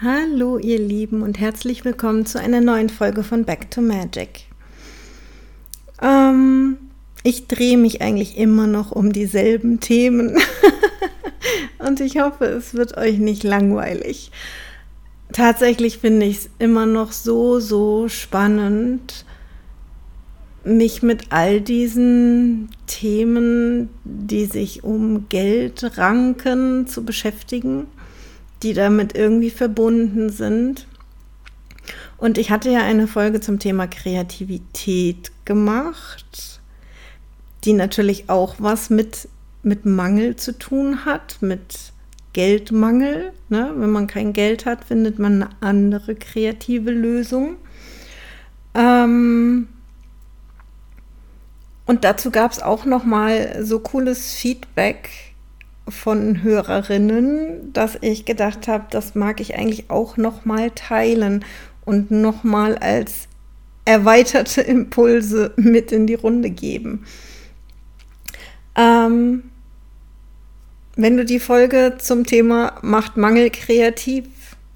Hallo ihr Lieben und herzlich willkommen zu einer neuen Folge von Back to Magic. Ähm, ich drehe mich eigentlich immer noch um dieselben Themen und ich hoffe, es wird euch nicht langweilig. Tatsächlich finde ich es immer noch so, so spannend, mich mit all diesen Themen, die sich um Geld ranken, zu beschäftigen die damit irgendwie verbunden sind. Und ich hatte ja eine Folge zum Thema Kreativität gemacht, die natürlich auch was mit, mit Mangel zu tun hat, mit Geldmangel. Ne? Wenn man kein Geld hat, findet man eine andere kreative Lösung. Ähm und dazu gab es auch noch mal so cooles Feedback von Hörerinnen, dass ich gedacht habe, das mag ich eigentlich auch noch mal teilen und noch mal als erweiterte Impulse mit in die Runde geben. Ähm, wenn du die Folge zum Thema Macht Mangel kreativ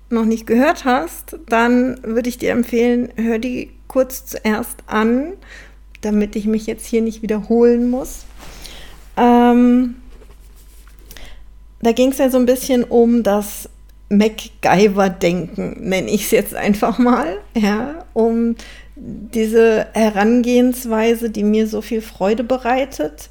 noch nicht gehört hast, dann würde ich dir empfehlen, hör die kurz zuerst an, damit ich mich jetzt hier nicht wiederholen muss. Ähm, da ging es ja so ein bisschen um das MacGyver-Denken, nenne ich es jetzt einfach mal, ja, um diese Herangehensweise, die mir so viel Freude bereitet.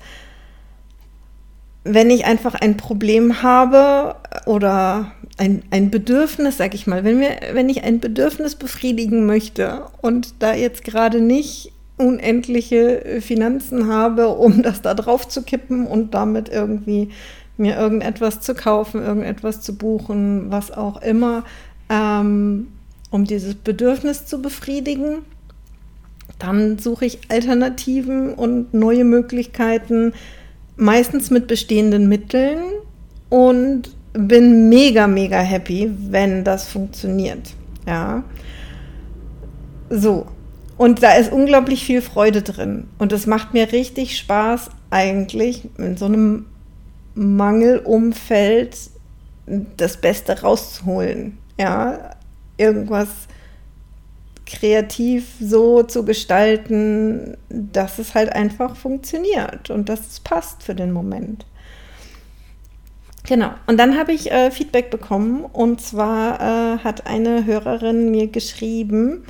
Wenn ich einfach ein Problem habe oder ein, ein Bedürfnis, sag ich mal, wenn, wir, wenn ich ein Bedürfnis befriedigen möchte und da jetzt gerade nicht unendliche Finanzen habe, um das da drauf zu kippen und damit irgendwie mir irgendetwas zu kaufen, irgendetwas zu buchen, was auch immer, ähm, um dieses Bedürfnis zu befriedigen. Dann suche ich Alternativen und neue Möglichkeiten, meistens mit bestehenden Mitteln und bin mega, mega happy, wenn das funktioniert. Ja. So. Und da ist unglaublich viel Freude drin. Und es macht mir richtig Spaß, eigentlich in so einem Mangelumfeld das Beste rauszuholen. Ja, irgendwas kreativ so zu gestalten, dass es halt einfach funktioniert und dass es passt für den Moment. Genau. Und dann habe ich äh, Feedback bekommen und zwar äh, hat eine Hörerin mir geschrieben,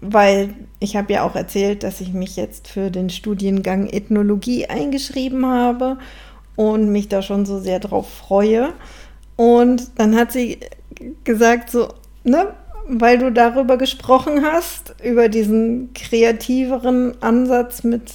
weil ich habe ja auch erzählt, dass ich mich jetzt für den Studiengang Ethnologie eingeschrieben habe und mich da schon so sehr drauf freue. Und dann hat sie gesagt, so, ne, weil du darüber gesprochen hast, über diesen kreativeren Ansatz mit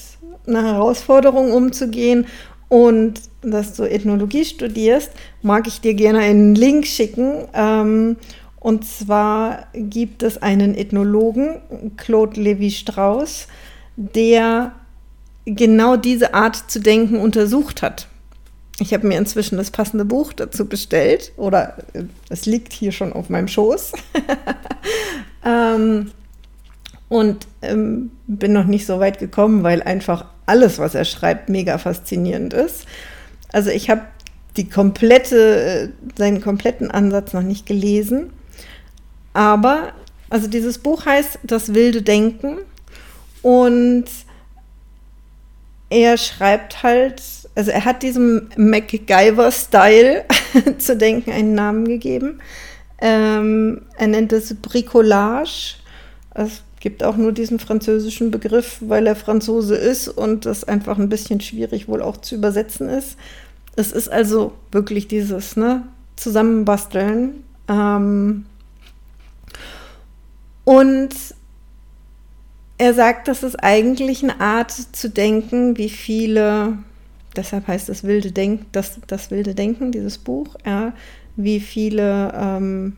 einer Herausforderung umzugehen und dass du Ethnologie studierst, mag ich dir gerne einen Link schicken. Ähm, und zwar gibt es einen Ethnologen, Claude Levi-Strauss, der genau diese Art zu denken untersucht hat. Ich habe mir inzwischen das passende Buch dazu bestellt oder äh, es liegt hier schon auf meinem Schoß. ähm, und ähm, bin noch nicht so weit gekommen, weil einfach alles, was er schreibt, mega faszinierend ist. Also ich habe die komplette, äh, seinen kompletten Ansatz noch nicht gelesen. Aber, also dieses Buch heißt Das wilde Denken und er schreibt halt also er hat diesem MacGyver-Style zu denken einen Namen gegeben. Ähm, er nennt es Bricolage. Es gibt auch nur diesen französischen Begriff, weil er Franzose ist und das einfach ein bisschen schwierig wohl auch zu übersetzen ist. Es ist also wirklich dieses ne, Zusammenbasteln. Ähm, und er sagt, das ist eigentlich eine Art zu denken, wie viele deshalb heißt das wilde Denken, das, das wilde Denken, dieses Buch, ja, wie viele ähm,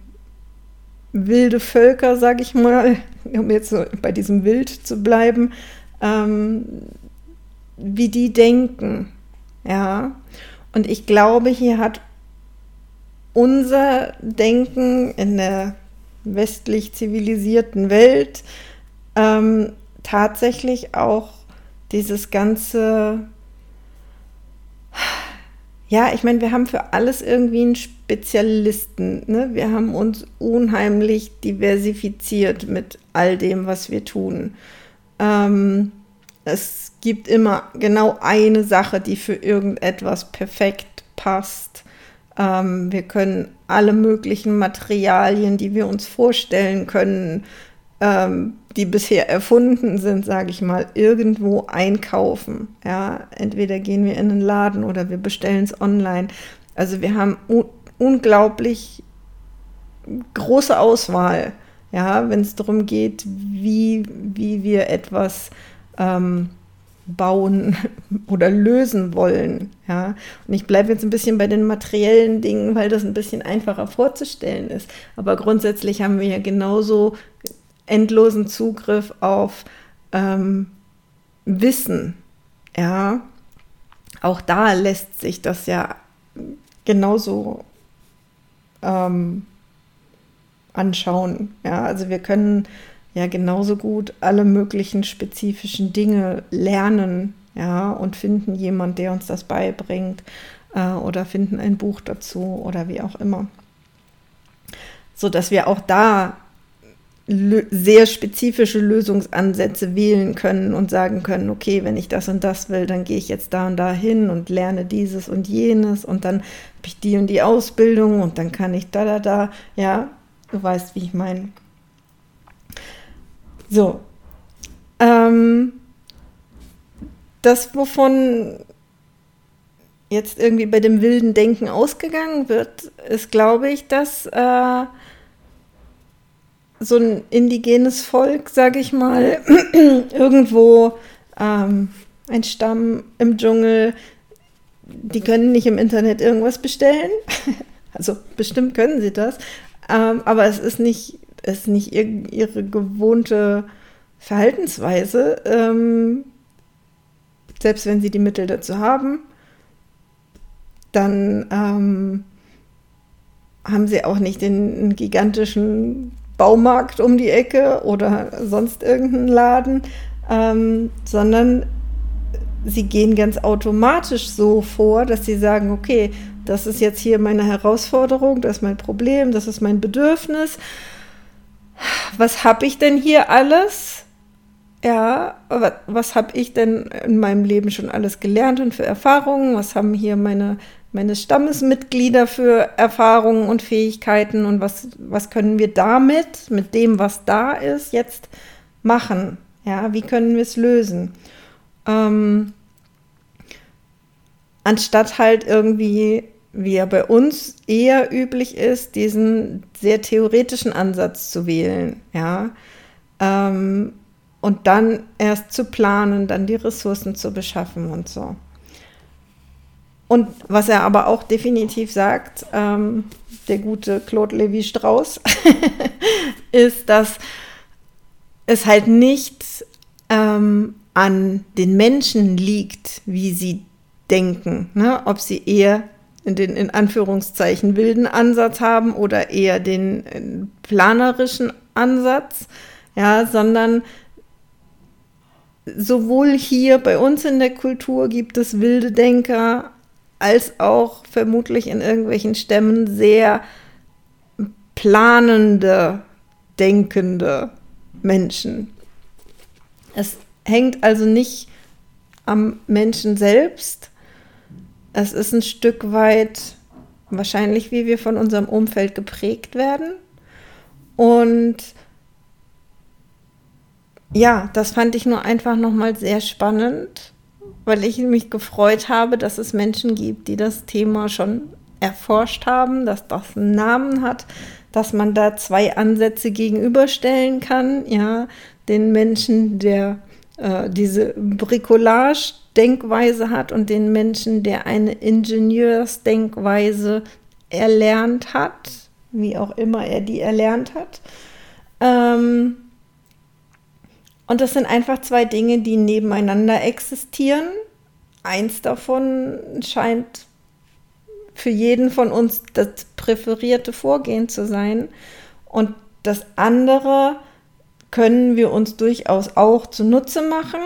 wilde Völker, sage ich mal, um jetzt so bei diesem Wild zu bleiben, ähm, wie die denken, ja. Und ich glaube, hier hat unser Denken in der westlich zivilisierten Welt ähm, tatsächlich auch dieses ganze, ja, ich meine, wir haben für alles irgendwie einen Spezialisten. Ne? Wir haben uns unheimlich diversifiziert mit all dem, was wir tun. Ähm, es gibt immer genau eine Sache, die für irgendetwas perfekt passt. Ähm, wir können alle möglichen Materialien, die wir uns vorstellen können, ähm, die bisher erfunden sind, sage ich mal, irgendwo einkaufen. Ja, entweder gehen wir in einen Laden oder wir bestellen es online. Also wir haben unglaublich große Auswahl, ja, wenn es darum geht, wie, wie wir etwas ähm, bauen oder lösen wollen. Ja? Und ich bleibe jetzt ein bisschen bei den materiellen Dingen, weil das ein bisschen einfacher vorzustellen ist. Aber grundsätzlich haben wir ja genauso endlosen Zugriff auf ähm, Wissen. Ja, auch da lässt sich das ja genauso ähm, anschauen. Ja, also wir können ja genauso gut alle möglichen spezifischen Dinge lernen, ja, und finden jemand, der uns das beibringt äh, oder finden ein Buch dazu oder wie auch immer. So dass wir auch da sehr spezifische Lösungsansätze wählen können und sagen können, okay, wenn ich das und das will, dann gehe ich jetzt da und da hin und lerne dieses und jenes und dann habe ich die und die Ausbildung und dann kann ich da, da, da, ja, du weißt, wie ich meine. So. Ähm, das, wovon jetzt irgendwie bei dem wilden Denken ausgegangen wird, ist, glaube ich, dass äh, so ein indigenes Volk, sage ich mal, irgendwo ähm, ein Stamm im Dschungel, die können nicht im Internet irgendwas bestellen. also bestimmt können sie das, ähm, aber es ist nicht ist nicht ihr, ihre gewohnte Verhaltensweise, ähm, selbst wenn sie die Mittel dazu haben, dann ähm, haben sie auch nicht den gigantischen Baumarkt um die Ecke oder sonst irgendeinen Laden, ähm, sondern sie gehen ganz automatisch so vor, dass sie sagen, okay, das ist jetzt hier meine Herausforderung, das ist mein Problem, das ist mein Bedürfnis was habe ich denn hier alles? Ja, was, habe ich denn in meinem Leben schon alles gelernt und für Erfahrungen? Was haben hier meine, meine Stammesmitglieder für Erfahrungen und Fähigkeiten? Und was, was können wir damit, mit dem, was da ist, jetzt machen? Ja, wie können wir es lösen? Ähm, anstatt halt irgendwie wie er bei uns eher üblich ist, diesen sehr theoretischen Ansatz zu wählen, ja. Ähm, und dann erst zu planen, dann die Ressourcen zu beschaffen und so. Und was er aber auch definitiv sagt, ähm, der gute Claude Levi Strauss, ist, dass es halt nicht ähm, an den Menschen liegt, wie sie denken, ne? ob sie eher den in Anführungszeichen wilden Ansatz haben oder eher den äh, planerischen Ansatz, ja, sondern sowohl hier bei uns in der Kultur gibt es wilde Denker, als auch vermutlich in irgendwelchen Stämmen sehr planende, denkende Menschen. Es hängt also nicht am Menschen selbst, es ist ein Stück weit wahrscheinlich, wie wir von unserem Umfeld geprägt werden. Und ja, das fand ich nur einfach nochmal sehr spannend, weil ich mich gefreut habe, dass es Menschen gibt, die das Thema schon erforscht haben, dass das einen Namen hat, dass man da zwei Ansätze gegenüberstellen kann. Ja, den Menschen, der äh, diese Bricolage Denkweise hat und den Menschen, der eine Ingenieursdenkweise erlernt hat, wie auch immer er die erlernt hat. Ähm, und das sind einfach zwei Dinge, die nebeneinander existieren. Eins davon scheint für jeden von uns das präferierte Vorgehen zu sein. Und das andere können wir uns durchaus auch zunutze machen.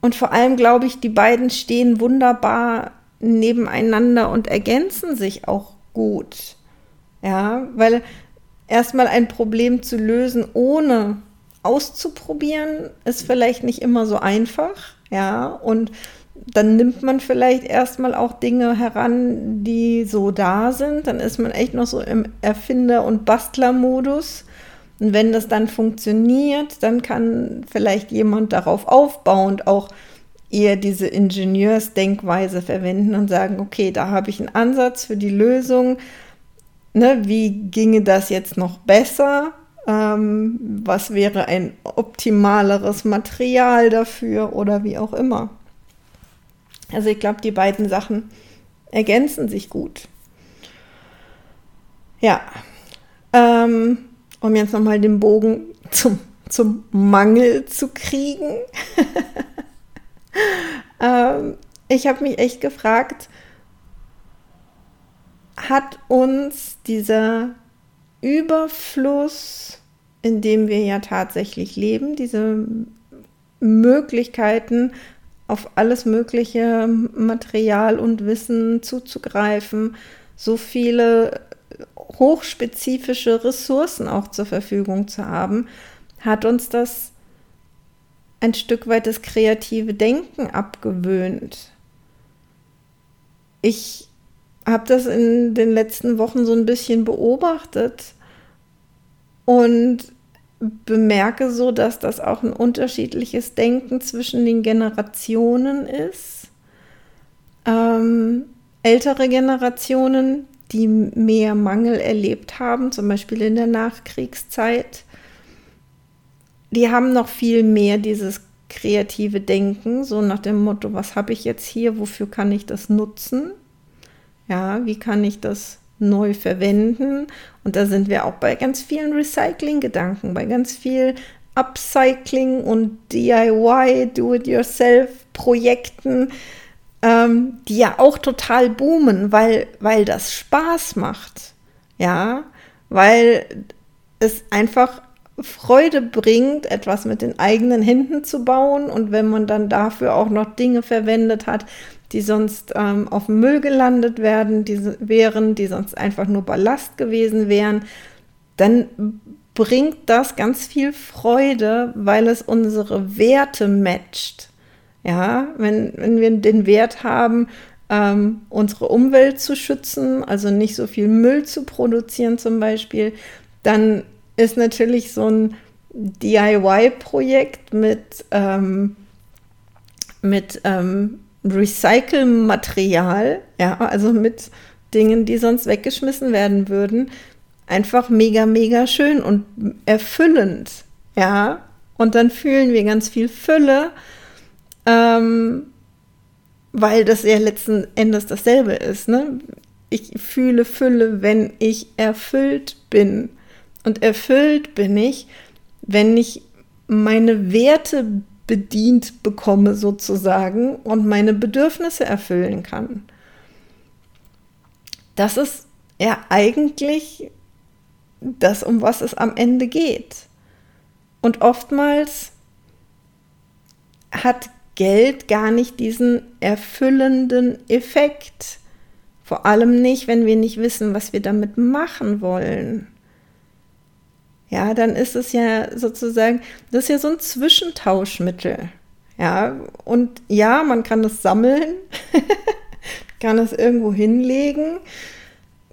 Und vor allem glaube ich, die beiden stehen wunderbar nebeneinander und ergänzen sich auch gut. Ja, weil erstmal ein Problem zu lösen, ohne auszuprobieren, ist vielleicht nicht immer so einfach. Ja, und dann nimmt man vielleicht erstmal auch Dinge heran, die so da sind. Dann ist man echt noch so im Erfinder- und Bastlermodus. Und wenn das dann funktioniert, dann kann vielleicht jemand darauf aufbauend auch eher diese Ingenieursdenkweise verwenden und sagen, okay, da habe ich einen Ansatz für die Lösung. Ne, wie ginge das jetzt noch besser? Ähm, was wäre ein optimaleres Material dafür oder wie auch immer? Also ich glaube, die beiden Sachen ergänzen sich gut. Ja, ähm, um jetzt nochmal den Bogen zum, zum Mangel zu kriegen. ähm, ich habe mich echt gefragt, hat uns dieser Überfluss, in dem wir ja tatsächlich leben, diese Möglichkeiten, auf alles mögliche Material und Wissen zuzugreifen, so viele hochspezifische Ressourcen auch zur Verfügung zu haben, hat uns das ein Stück weit das kreative Denken abgewöhnt. Ich habe das in den letzten Wochen so ein bisschen beobachtet und bemerke so, dass das auch ein unterschiedliches Denken zwischen den Generationen ist. Ähm, ältere Generationen, die mehr Mangel erlebt haben, zum Beispiel in der Nachkriegszeit, die haben noch viel mehr dieses kreative Denken, so nach dem Motto, was habe ich jetzt hier, wofür kann ich das nutzen? Ja, wie kann ich das neu verwenden. Und da sind wir auch bei ganz vielen Recycling-Gedanken, bei ganz viel Upcycling und DIY, Do-it-yourself-Projekten, ähm, die ja auch total boomen, weil, weil das Spaß macht. Ja, weil es einfach Freude bringt, etwas mit den eigenen Händen zu bauen. Und wenn man dann dafür auch noch Dinge verwendet hat, die sonst ähm, auf dem Müll gelandet werden, die wären, die sonst einfach nur Ballast gewesen wären, dann bringt das ganz viel Freude, weil es unsere Werte matcht. Ja, wenn, wenn wir den Wert haben, ähm, unsere Umwelt zu schützen, also nicht so viel Müll zu produzieren zum Beispiel, dann ist natürlich so ein DIY-Projekt mit, ähm, mit ähm, Recycle-Material, ja, also mit Dingen, die sonst weggeschmissen werden würden, einfach mega, mega schön und erfüllend, ja. Und dann fühlen wir ganz viel Fülle, ähm, weil das ja letzten Endes dasselbe ist. Ne? Ich fühle Fülle, wenn ich erfüllt bin. Und erfüllt bin ich, wenn ich meine Werte bedient bekomme sozusagen und meine Bedürfnisse erfüllen kann. Das ist ja eigentlich das, um was es am Ende geht. Und oftmals hat Geld gar nicht diesen erfüllenden Effekt. Vor allem nicht, wenn wir nicht wissen, was wir damit machen wollen ja, dann ist es ja sozusagen, das ist ja so ein Zwischentauschmittel. Ja, und ja, man kann es sammeln, kann es irgendwo hinlegen.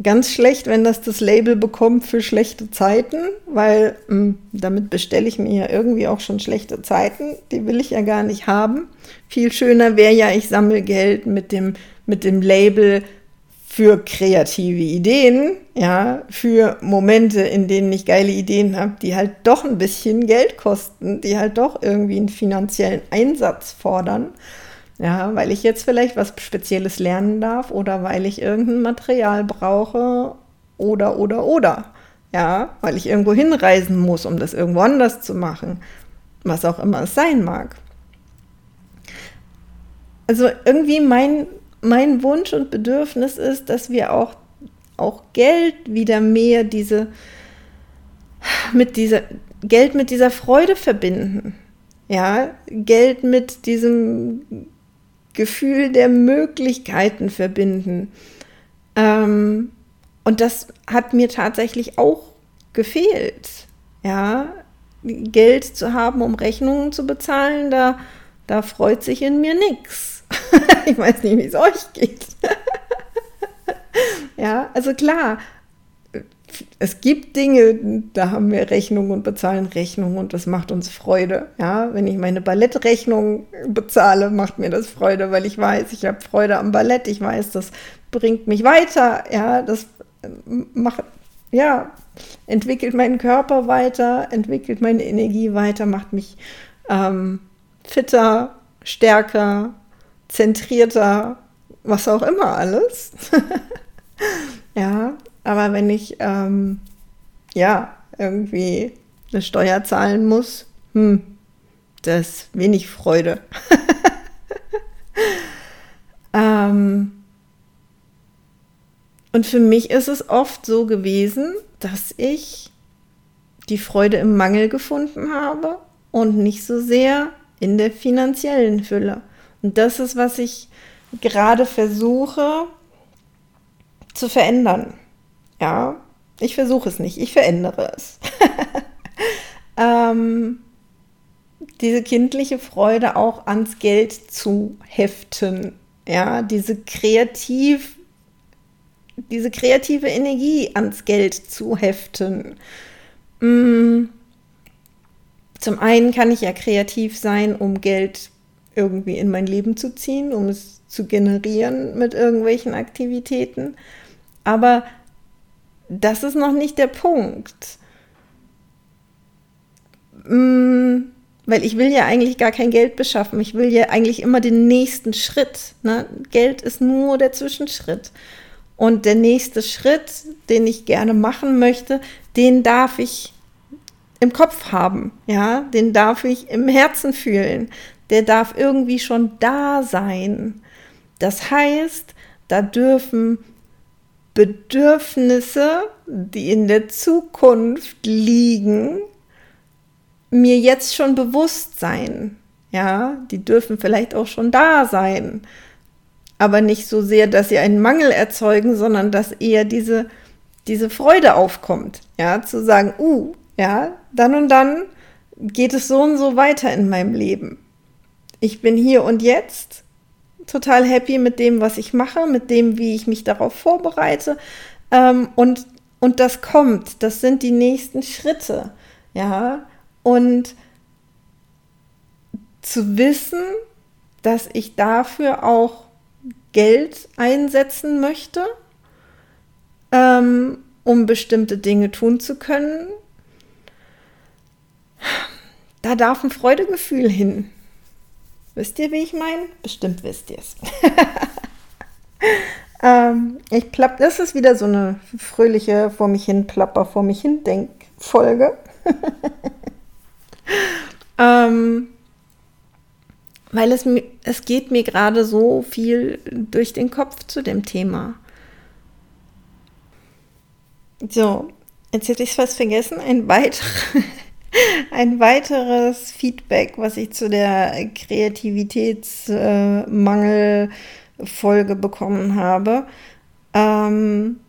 Ganz schlecht, wenn das das Label bekommt für schlechte Zeiten, weil mh, hm, damit bestelle ich mir ja irgendwie auch schon schlechte Zeiten. Die will ich ja gar nicht haben. Viel schöner wäre ja, ich sammle Geld mit dem, mit dem Label für kreative Ideen, ja, für Momente, in denen ich geile Ideen habe, die halt doch ein bisschen Geld kosten, die halt doch irgendwie einen finanziellen Einsatz fordern. Ja, weil ich jetzt vielleicht was Spezielles lernen darf oder weil ich irgendein Material brauche oder, oder, oder. Ja, weil ich irgendwo hinreisen muss, um das irgendwo anders zu machen. Was auch immer es sein mag. Also irgendwie mein mein Wunsch und Bedürfnis ist, dass wir auch, auch Geld wieder mehr diese mit dieser Geld mit dieser Freude verbinden. Ja, Geld mit diesem Gefühl der Möglichkeiten verbinden. Ähm, und das hat mir tatsächlich auch gefehlt. Ja, Geld zu haben, um Rechnungen zu bezahlen, da, da freut sich in mir nichts. ich weiß nicht, wie es euch geht. ja, also klar, es gibt Dinge, da haben wir Rechnungen und bezahlen Rechnungen und das macht uns Freude. Ja, wenn ich meine Ballettrechnung bezahle, macht mir das Freude, weil ich weiß, ich habe Freude am Ballett. Ich weiß, das bringt mich weiter. Ja, das macht, ja, entwickelt meinen Körper weiter, entwickelt meine Energie weiter, macht mich ähm, fitter, stärker, zentrierter, was auch immer alles. ja, aber wenn ich ähm, ja irgendwie eine Steuer zahlen muss, hm, das ist wenig Freude. ähm, und für mich ist es oft so gewesen, dass ich die Freude im Mangel gefunden habe und nicht so sehr in der finanziellen Fülle. Und das ist, was ich gerade versuche zu verändern. Ja, ich versuche es nicht, ich verändere es. ähm, diese kindliche Freude auch ans Geld zu heften. Ja, diese kreativ diese kreative Energie ans Geld zu heften. Mm. Zum einen kann ich ja kreativ sein, um Geld irgendwie in mein Leben zu ziehen, um es zu generieren mit irgendwelchen Aktivitäten. Aber das ist noch nicht der Punkt. Mm, weil ich will ja eigentlich gar kein Geld beschaffen. Ich will ja eigentlich immer den nächsten Schritt. Ne? Geld ist nur der Zwischenschritt. Und der nächste Schritt, den ich gerne machen möchte, den darf ich im Kopf haben, ja, den darf ich im Herzen fühlen, der darf irgendwie schon da sein. Das heißt, da dürfen Bedürfnisse, die in der Zukunft liegen, mir jetzt schon bewusst sein. Ja, die dürfen vielleicht auch schon da sein aber nicht so sehr, dass sie einen Mangel erzeugen, sondern dass eher diese, diese Freude aufkommt, ja, zu sagen, uh, ja, dann und dann geht es so und so weiter in meinem Leben. Ich bin hier und jetzt total happy mit dem, was ich mache, mit dem, wie ich mich darauf vorbereite. Ähm, und, und das kommt, das sind die nächsten Schritte, ja. Und zu wissen, dass ich dafür auch Geld einsetzen möchte, ähm, um bestimmte Dinge tun zu können, da darf ein Freudegefühl hin. Wisst ihr, wie ich meine? Bestimmt wisst ihr es. ähm, ich plapp, das ist wieder so eine fröhliche vor mich hin plapper, vor mich hin denk Folge. ähm, weil es, es geht mir gerade so viel durch den Kopf zu dem Thema. So, jetzt hätte ich es fast vergessen. Ein, weiter, ein weiteres Feedback, was ich zu der Kreativitätsmangelfolge bekommen habe, ähm,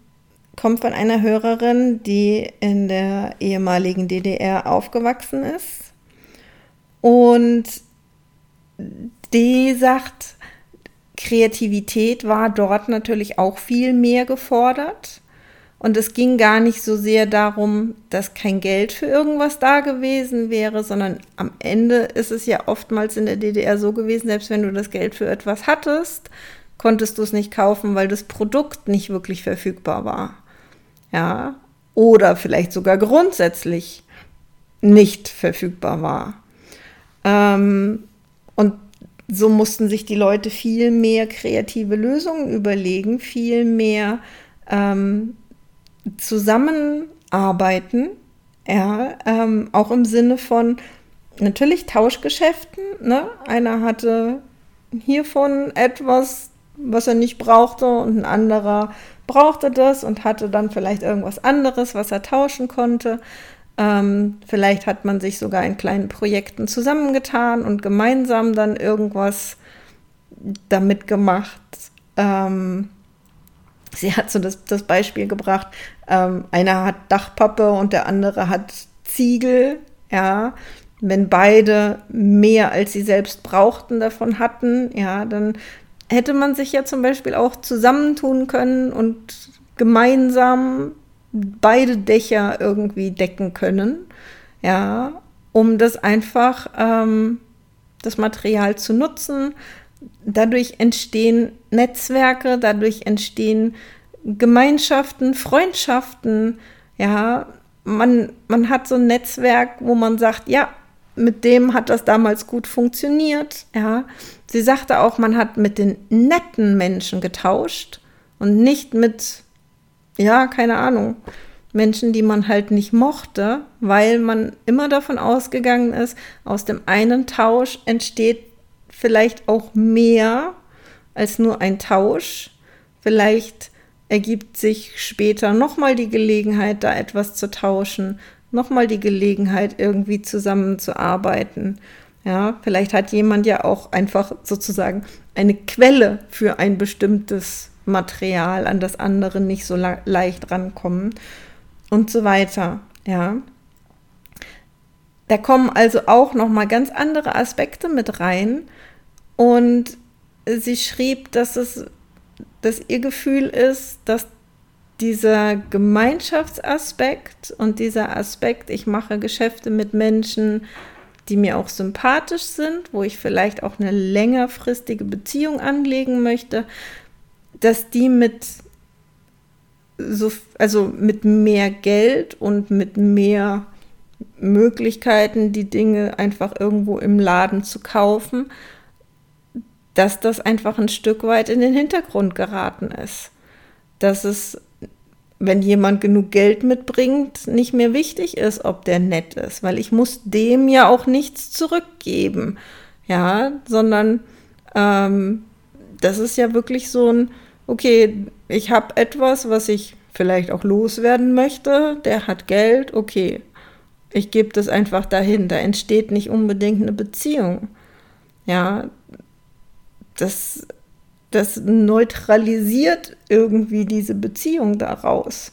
kommt von einer Hörerin, die in der ehemaligen DDR aufgewachsen ist. Und die sagt, Kreativität war dort natürlich auch viel mehr gefordert. Und es ging gar nicht so sehr darum, dass kein Geld für irgendwas da gewesen wäre, sondern am Ende ist es ja oftmals in der DDR so gewesen, selbst wenn du das Geld für etwas hattest, konntest du es nicht kaufen, weil das Produkt nicht wirklich verfügbar war. Ja, oder vielleicht sogar grundsätzlich nicht verfügbar war. Ähm, und so mussten sich die Leute viel mehr kreative Lösungen überlegen, viel mehr ähm, zusammenarbeiten, ja, ähm, auch im Sinne von natürlich Tauschgeschäften. Ne? Einer hatte hiervon etwas, was er nicht brauchte, und ein anderer brauchte das und hatte dann vielleicht irgendwas anderes, was er tauschen konnte. Ähm, vielleicht hat man sich sogar in kleinen Projekten zusammengetan und gemeinsam dann irgendwas damit gemacht. Ähm, sie hat so das, das Beispiel gebracht, ähm, einer hat Dachpappe und der andere hat Ziegel, ja. Wenn beide mehr als sie selbst brauchten davon hatten, ja, dann hätte man sich ja zum Beispiel auch zusammentun können und gemeinsam beide Dächer irgendwie decken können, ja, um das einfach ähm, das Material zu nutzen. Dadurch entstehen Netzwerke, dadurch entstehen Gemeinschaften, Freundschaften, ja, man, man hat so ein Netzwerk, wo man sagt, ja, mit dem hat das damals gut funktioniert, ja. Sie sagte auch, man hat mit den netten Menschen getauscht und nicht mit, ja, keine Ahnung, Menschen, die man halt nicht mochte, weil man immer davon ausgegangen ist, aus dem einen Tausch entsteht vielleicht auch mehr als nur ein Tausch. Vielleicht ergibt sich später nochmal die Gelegenheit, da etwas zu tauschen, nochmal die Gelegenheit, irgendwie zusammenzuarbeiten. Ja, vielleicht hat jemand ja auch einfach sozusagen eine Quelle für ein bestimmtes Material, an das andere nicht so leicht rankommen und so weiter. Ja. Da kommen also auch noch mal ganz andere Aspekte mit rein und sie schrieb, dass es dass ihr Gefühl ist, dass dieser Gemeinschaftsaspekt und dieser Aspekt, ich mache Geschäfte mit Menschen, die mir auch sympathisch sind, wo ich vielleicht auch eine längerfristige Beziehung anlegen möchte, dass die mit so, also mit mehr Geld und mit mehr Möglichkeiten, die Dinge einfach irgendwo im Laden zu kaufen, dass das einfach ein Stück weit in den Hintergrund geraten ist. Dass es, wenn jemand genug Geld mitbringt, nicht mehr wichtig ist, ob der nett ist, weil ich muss dem ja auch nichts zurückgeben, ja, sondern ähm, das ist ja wirklich so ein, okay, ich habe etwas, was ich vielleicht auch loswerden möchte, der hat Geld, okay, ich gebe das einfach dahin, da entsteht nicht unbedingt eine Beziehung. Ja, das, das neutralisiert irgendwie diese Beziehung daraus.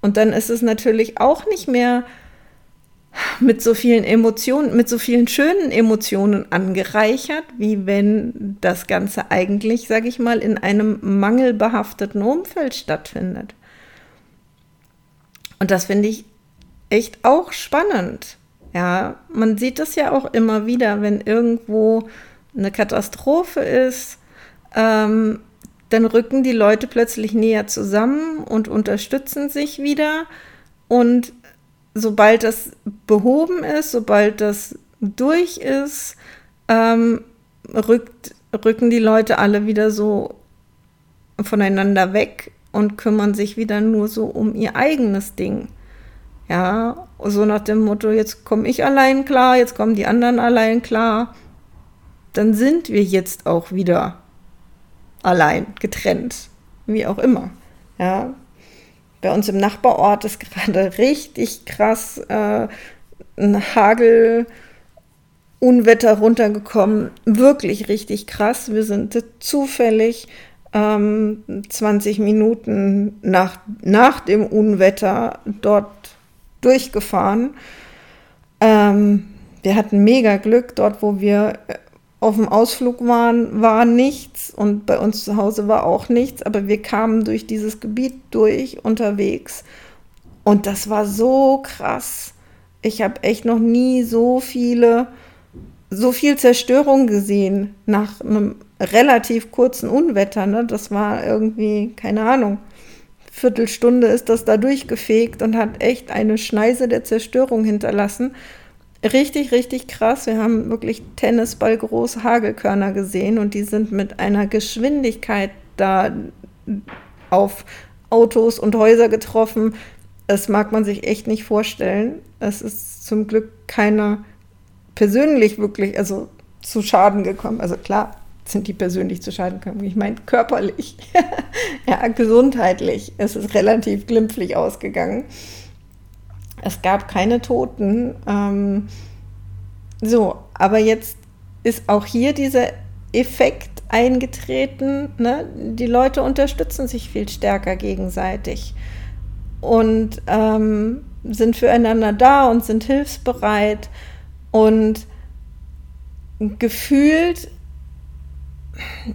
Und dann ist es natürlich auch nicht mehr mit so vielen Emotionen, mit so vielen schönen Emotionen angereichert, wie wenn das Ganze eigentlich, sage ich mal, in einem mangelbehafteten Umfeld stattfindet. Und das finde ich echt auch spannend. Ja, man sieht das ja auch immer wieder, wenn irgendwo eine Katastrophe ist, ähm, dann rücken die Leute plötzlich näher zusammen und unterstützen sich wieder. Und sobald das behoben ist, sobald das durch ist, ähm, rückt, rücken die Leute alle wieder so voneinander weg und kümmern sich wieder nur so um ihr eigenes Ding. Ja, so nach dem Motto, jetzt komme ich allein klar, jetzt kommen die anderen allein klar dann sind wir jetzt auch wieder allein, getrennt, wie auch immer. Ja. Bei uns im Nachbarort ist gerade richtig krass äh, ein Hagel. Unwetter runtergekommen, wirklich richtig krass. Wir sind zufällig ähm, 20 Minuten nach, nach dem Unwetter dort durchgefahren. Ähm, wir hatten mega Glück dort, wo wir äh, auf dem Ausflug waren, war nichts und bei uns zu Hause war auch nichts, aber wir kamen durch dieses Gebiet durch unterwegs und das war so krass. Ich habe echt noch nie so viele, so viel Zerstörung gesehen nach einem relativ kurzen Unwetter. Ne? Das war irgendwie, keine Ahnung, Viertelstunde ist das da durchgefegt und hat echt eine Schneise der Zerstörung hinterlassen richtig, richtig krass. Wir haben wirklich Tennisballgroße Hagelkörner gesehen und die sind mit einer Geschwindigkeit da auf Autos und Häuser getroffen. Das mag man sich echt nicht vorstellen. Es ist zum Glück keiner persönlich wirklich, also zu Schaden gekommen. Also klar sind die persönlich zu Schaden gekommen. Ich meine körperlich, ja, gesundheitlich. Es ist relativ glimpflich ausgegangen. Es gab keine Toten. Ähm, so, aber jetzt ist auch hier dieser Effekt eingetreten. Ne? Die Leute unterstützen sich viel stärker gegenseitig und ähm, sind füreinander da und sind hilfsbereit und gefühlt,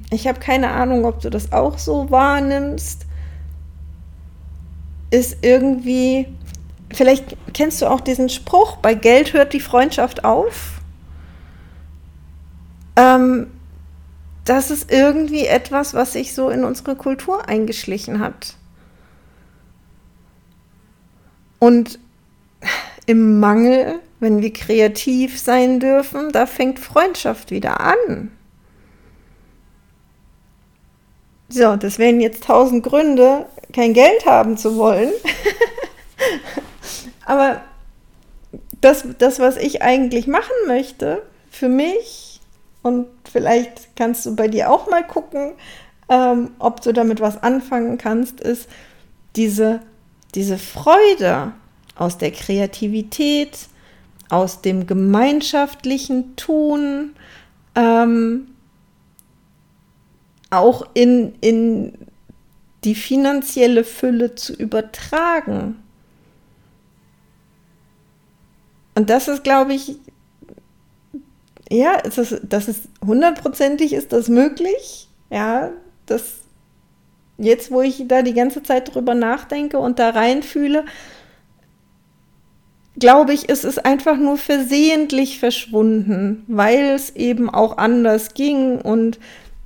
ich habe keine Ahnung, ob du das auch so wahrnimmst, ist irgendwie, vielleicht kennst du auch diesen Spruch, bei Geld hört die Freundschaft auf. Ähm, das ist irgendwie etwas, was sich so in unsere Kultur eingeschlichen hat. Und im Mangel, wenn wir kreativ sein dürfen, da fängt Freundschaft wieder an. So, das wären jetzt tausend Gründe, kein Geld haben zu wollen. Aber das, das, was ich eigentlich machen möchte, für mich, und vielleicht kannst du bei dir auch mal gucken, ähm, ob du damit was anfangen kannst, ist diese, diese Freude aus der Kreativität, aus dem gemeinschaftlichen Tun, ähm, auch in, in die finanzielle Fülle zu übertragen. Und das ist, glaube ich, ja, es ist, das ist hundertprozentig ist das möglich. Ja, das jetzt, wo ich da die ganze Zeit drüber nachdenke und da reinfühle, glaube ich, ist es einfach nur versehentlich verschwunden, weil es eben auch anders ging und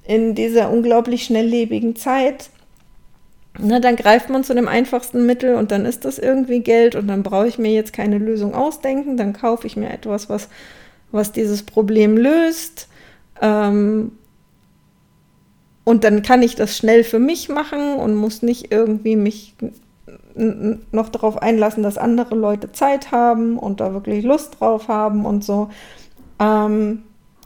in dieser unglaublich schnelllebigen Zeit, na, dann greift man zu dem einfachsten Mittel und dann ist das irgendwie Geld und dann brauche ich mir jetzt keine Lösung ausdenken, dann kaufe ich mir etwas, was, was dieses Problem löst. Ähm, und dann kann ich das schnell für mich machen und muss nicht irgendwie mich noch darauf einlassen, dass andere Leute Zeit haben und da wirklich Lust drauf haben und so. Ähm,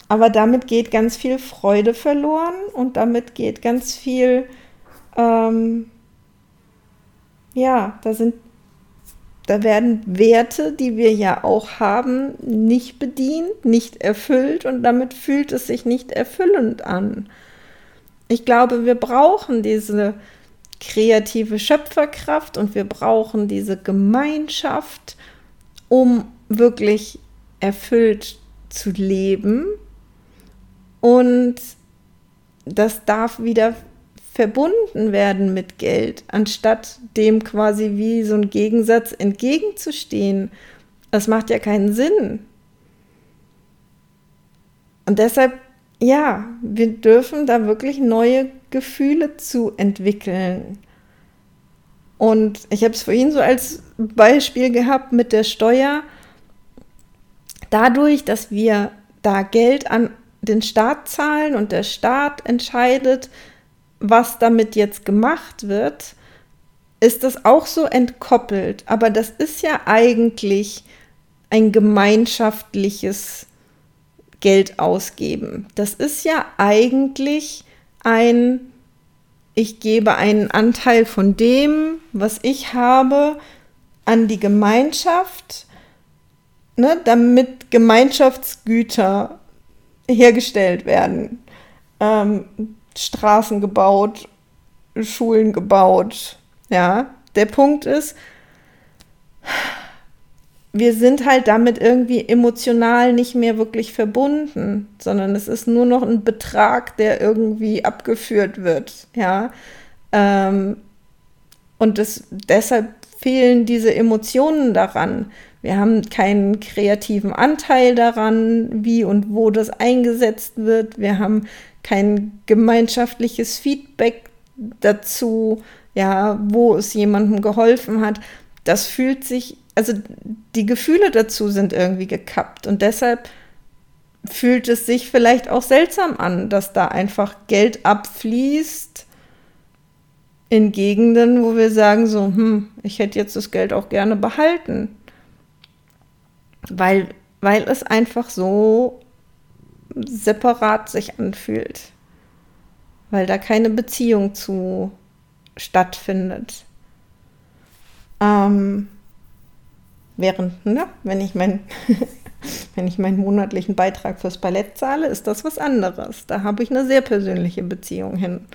aber damit geht ganz viel Freude verloren und damit geht ganz viel, ähm, ja, da sind, da werden Werte, die wir ja auch haben, nicht bedient, nicht erfüllt und damit fühlt es sich nicht erfüllend an. Ich glaube, wir brauchen diese kreative Schöpferkraft und wir brauchen diese Gemeinschaft, um wirklich erfüllt zu leben und das darf wieder verbunden werden mit Geld, anstatt dem quasi wie so ein Gegensatz entgegenzustehen. Das macht ja keinen Sinn. Und deshalb, ja, wir dürfen da wirklich neue Gefühle zu entwickeln. Und ich habe es vorhin so als Beispiel gehabt mit der Steuer. Dadurch, dass wir da Geld an den Staat zahlen und der Staat entscheidet, was damit jetzt gemacht wird, ist das auch so entkoppelt. Aber das ist ja eigentlich ein gemeinschaftliches Geld ausgeben. Das ist ja eigentlich ein, ich gebe einen Anteil von dem, was ich habe, an die Gemeinschaft, ne, damit Gemeinschaftsgüter hergestellt werden. Ähm, Straßen gebaut, Schulen gebaut. Ja, der Punkt ist, wir sind halt damit irgendwie emotional nicht mehr wirklich verbunden, sondern es ist nur noch ein Betrag, der irgendwie abgeführt wird. Ja, ähm, und das, deshalb fehlen diese Emotionen daran. Wir haben keinen kreativen Anteil daran, wie und wo das eingesetzt wird. Wir haben kein gemeinschaftliches Feedback dazu, ja, wo es jemandem geholfen hat. Das fühlt sich, also die Gefühle dazu sind irgendwie gekappt und deshalb fühlt es sich vielleicht auch seltsam an, dass da einfach Geld abfließt in Gegenden, wo wir sagen so, hm, ich hätte jetzt das Geld auch gerne behalten weil, weil es einfach so separat sich anfühlt, weil da keine Beziehung zu stattfindet. Ähm, Während, ne, wenn ich mein, wenn ich meinen monatlichen Beitrag fürs Ballett zahle, ist das was anderes. Da habe ich eine sehr persönliche Beziehung hin.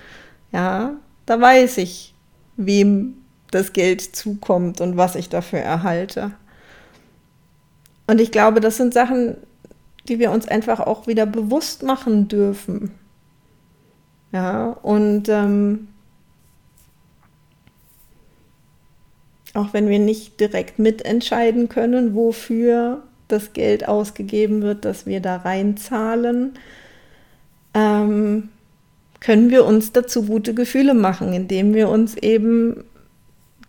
Ja, da weiß ich, wem das Geld zukommt und was ich dafür erhalte. Und ich glaube, das sind Sachen, die wir uns einfach auch wieder bewusst machen dürfen. Ja, und ähm, auch wenn wir nicht direkt mitentscheiden können, wofür das Geld ausgegeben wird, das wir da reinzahlen, ähm, können wir uns dazu gute Gefühle machen, indem wir uns eben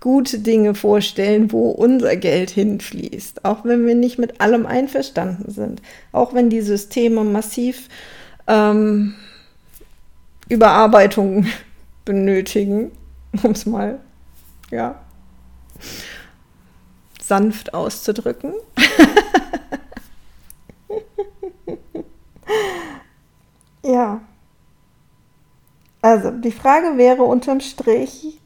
gute Dinge vorstellen, wo unser Geld hinfließt, auch wenn wir nicht mit allem einverstanden sind, auch wenn die Systeme massiv ähm, Überarbeitung benötigen, um es mal ja, sanft auszudrücken. ja. Also die Frage wäre unterm Strich,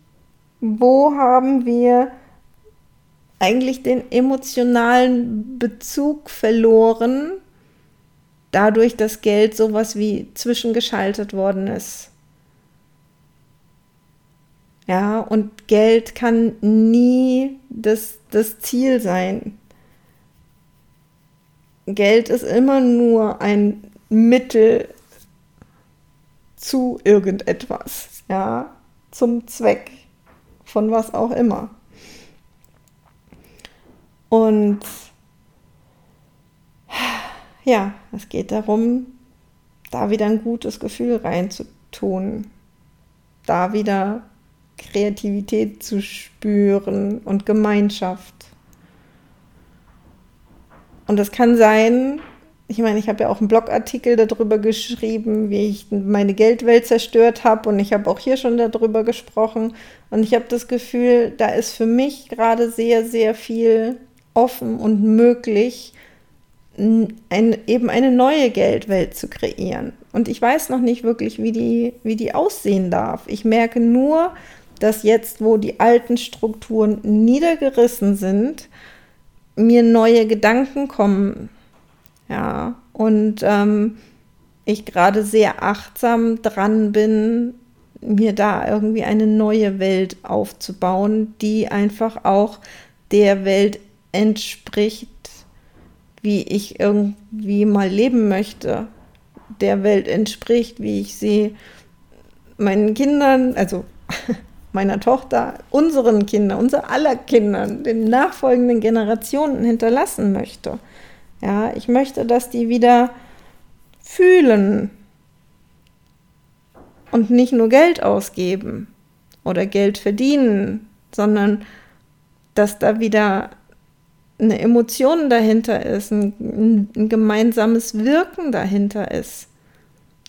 wo haben wir eigentlich den emotionalen Bezug verloren, dadurch, dass Geld sowas wie zwischengeschaltet worden ist. Ja, und Geld kann nie das, das Ziel sein. Geld ist immer nur ein Mittel zu irgendetwas, ja, zum Zweck von was auch immer. Und ja, es geht darum, da wieder ein gutes Gefühl reinzutun, da wieder Kreativität zu spüren und Gemeinschaft. Und das kann sein, ich meine, ich habe ja auch einen Blogartikel darüber geschrieben, wie ich meine Geldwelt zerstört habe und ich habe auch hier schon darüber gesprochen und ich habe das Gefühl, da ist für mich gerade sehr, sehr viel offen und möglich, ein, eben eine neue Geldwelt zu kreieren. Und ich weiß noch nicht wirklich, wie die, wie die aussehen darf. Ich merke nur, dass jetzt, wo die alten Strukturen niedergerissen sind, mir neue Gedanken kommen. Ja, und ähm, ich gerade sehr achtsam dran bin, mir da irgendwie eine neue Welt aufzubauen, die einfach auch der Welt entspricht, wie ich irgendwie mal leben möchte, der Welt entspricht, wie ich sie meinen Kindern, also meiner Tochter, unseren Kindern, unser aller Kindern, den nachfolgenden Generationen hinterlassen möchte. Ja, ich möchte, dass die wieder fühlen und nicht nur Geld ausgeben oder Geld verdienen, sondern dass da wieder eine Emotion dahinter ist, ein, ein gemeinsames Wirken dahinter ist.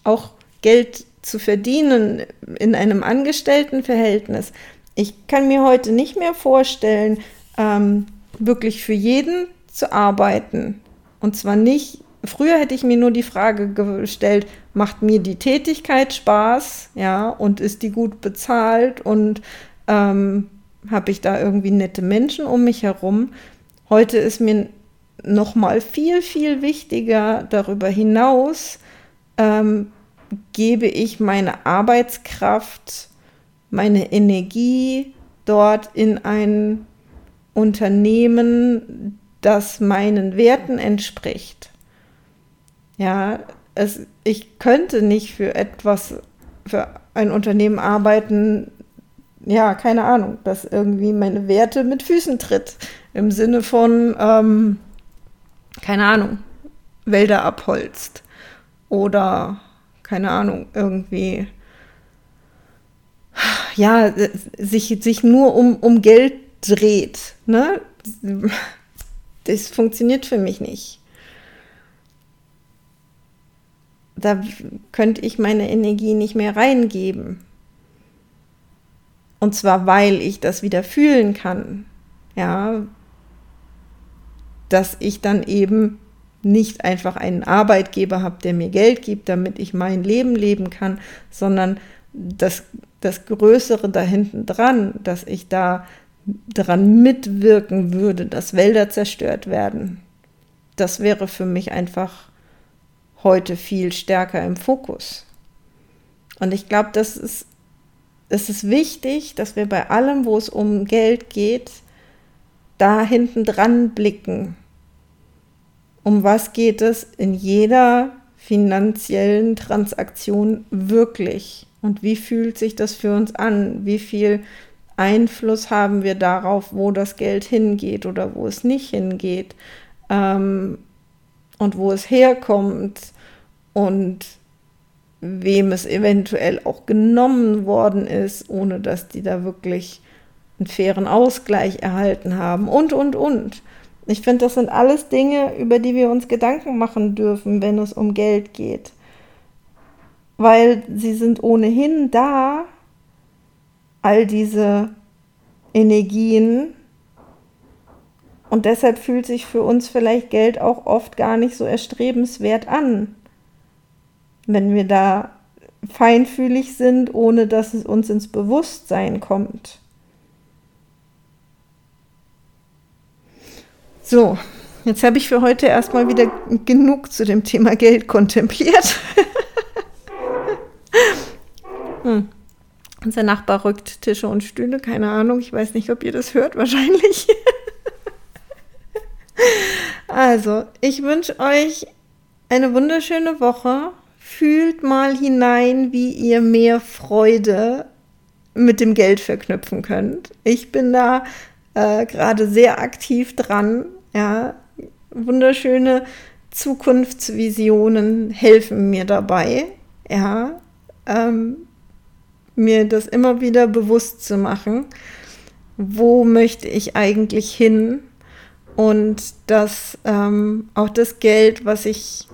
Auch Geld zu verdienen in einem Angestelltenverhältnis. Ich kann mir heute nicht mehr vorstellen, ähm, wirklich für jeden zu arbeiten. Und zwar nicht, früher hätte ich mir nur die Frage gestellt, macht mir die Tätigkeit Spaß, ja, und ist die gut bezahlt und ähm, habe ich da irgendwie nette Menschen um mich herum. Heute ist mir noch mal viel, viel wichtiger darüber hinaus, ähm, gebe ich meine Arbeitskraft, meine Energie dort in ein Unternehmen, das meinen Werten entspricht. Ja, es, ich könnte nicht für etwas, für ein Unternehmen arbeiten, ja, keine Ahnung, das irgendwie meine Werte mit Füßen tritt. Im Sinne von, ähm, keine Ahnung, Wälder abholzt oder keine Ahnung, irgendwie, ja, sich, sich nur um, um Geld dreht. Ne? Das funktioniert für mich nicht. Da könnte ich meine Energie nicht mehr reingeben. Und zwar, weil ich das wieder fühlen kann. Ja, dass ich dann eben nicht einfach einen Arbeitgeber habe, der mir Geld gibt, damit ich mein Leben leben kann, sondern das, das Größere da hinten dran, dass ich da daran mitwirken würde, dass Wälder zerstört werden, das wäre für mich einfach heute viel stärker im Fokus. Und ich glaube, das ist, es ist wichtig, dass wir bei allem, wo es um Geld geht, da hinten dran blicken. Um was geht es in jeder finanziellen Transaktion wirklich? Und wie fühlt sich das für uns an? Wie viel Einfluss haben wir darauf, wo das Geld hingeht oder wo es nicht hingeht? Ähm, und wo es herkommt und wem es eventuell auch genommen worden ist, ohne dass die da wirklich einen fairen Ausgleich erhalten haben und, und, und. Ich finde, das sind alles Dinge, über die wir uns Gedanken machen dürfen, wenn es um Geld geht. Weil sie sind ohnehin da, all diese Energien. Und deshalb fühlt sich für uns vielleicht Geld auch oft gar nicht so erstrebenswert an. Wenn wir da feinfühlig sind, ohne dass es uns ins Bewusstsein kommt. So, jetzt habe ich für heute erstmal wieder genug zu dem Thema Geld kontempliert. Unser Nachbar rückt Tische und Stühle, keine Ahnung, ich weiß nicht, ob ihr das hört, wahrscheinlich. also, ich wünsche euch eine wunderschöne Woche. Fühlt mal hinein, wie ihr mehr Freude mit dem Geld verknüpfen könnt. Ich bin da äh, gerade sehr aktiv dran ja, wunderschöne Zukunftsvisionen helfen mir dabei, ja, ähm, mir das immer wieder bewusst zu machen, wo möchte ich eigentlich hin und dass ähm, auch das Geld, was ich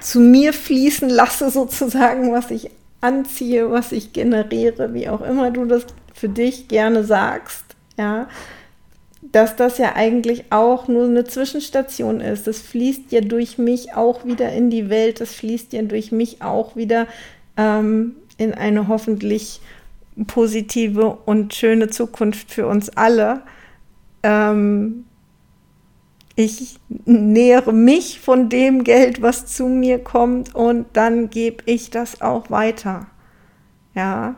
zu mir fließen lasse, sozusagen, was ich anziehe, was ich generiere, wie auch immer du das für dich gerne sagst, ja, dass das ja eigentlich auch nur eine Zwischenstation ist. Das fließt ja durch mich auch wieder in die Welt, das fließt ja durch mich auch wieder ähm, in eine hoffentlich positive und schöne Zukunft für uns alle. Ähm, ich nähere mich von dem Geld, was zu mir kommt, und dann gebe ich das auch weiter. Ja,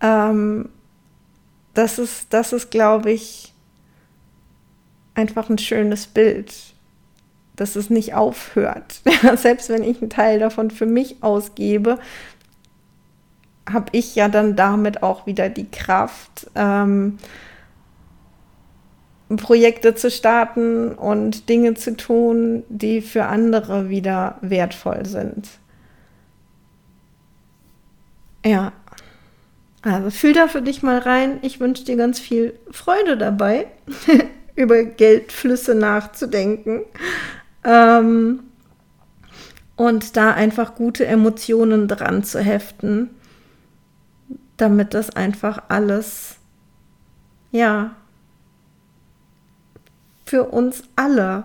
ähm, das ist, das ist, glaube ich, einfach ein schönes Bild, dass es nicht aufhört. Selbst wenn ich einen Teil davon für mich ausgebe, habe ich ja dann damit auch wieder die Kraft, ähm, Projekte zu starten und Dinge zu tun, die für andere wieder wertvoll sind. Ja, also fühl da für dich mal rein. Ich wünsche dir ganz viel Freude dabei. über Geldflüsse nachzudenken. Ähm, und da einfach gute Emotionen dran zu heften, damit das einfach alles, ja, für uns alle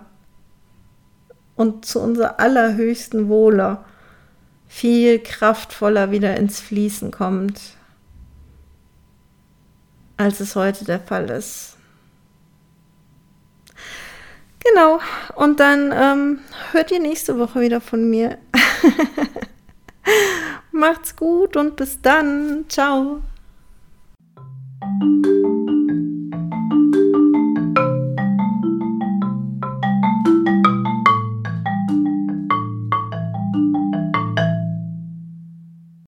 und zu unser allerhöchsten Wohle viel kraftvoller wieder ins Fließen kommt, als es heute der Fall ist. Genau. Und dann ähm, hört ihr nächste Woche wieder von mir. Macht's gut und bis dann. Ciao.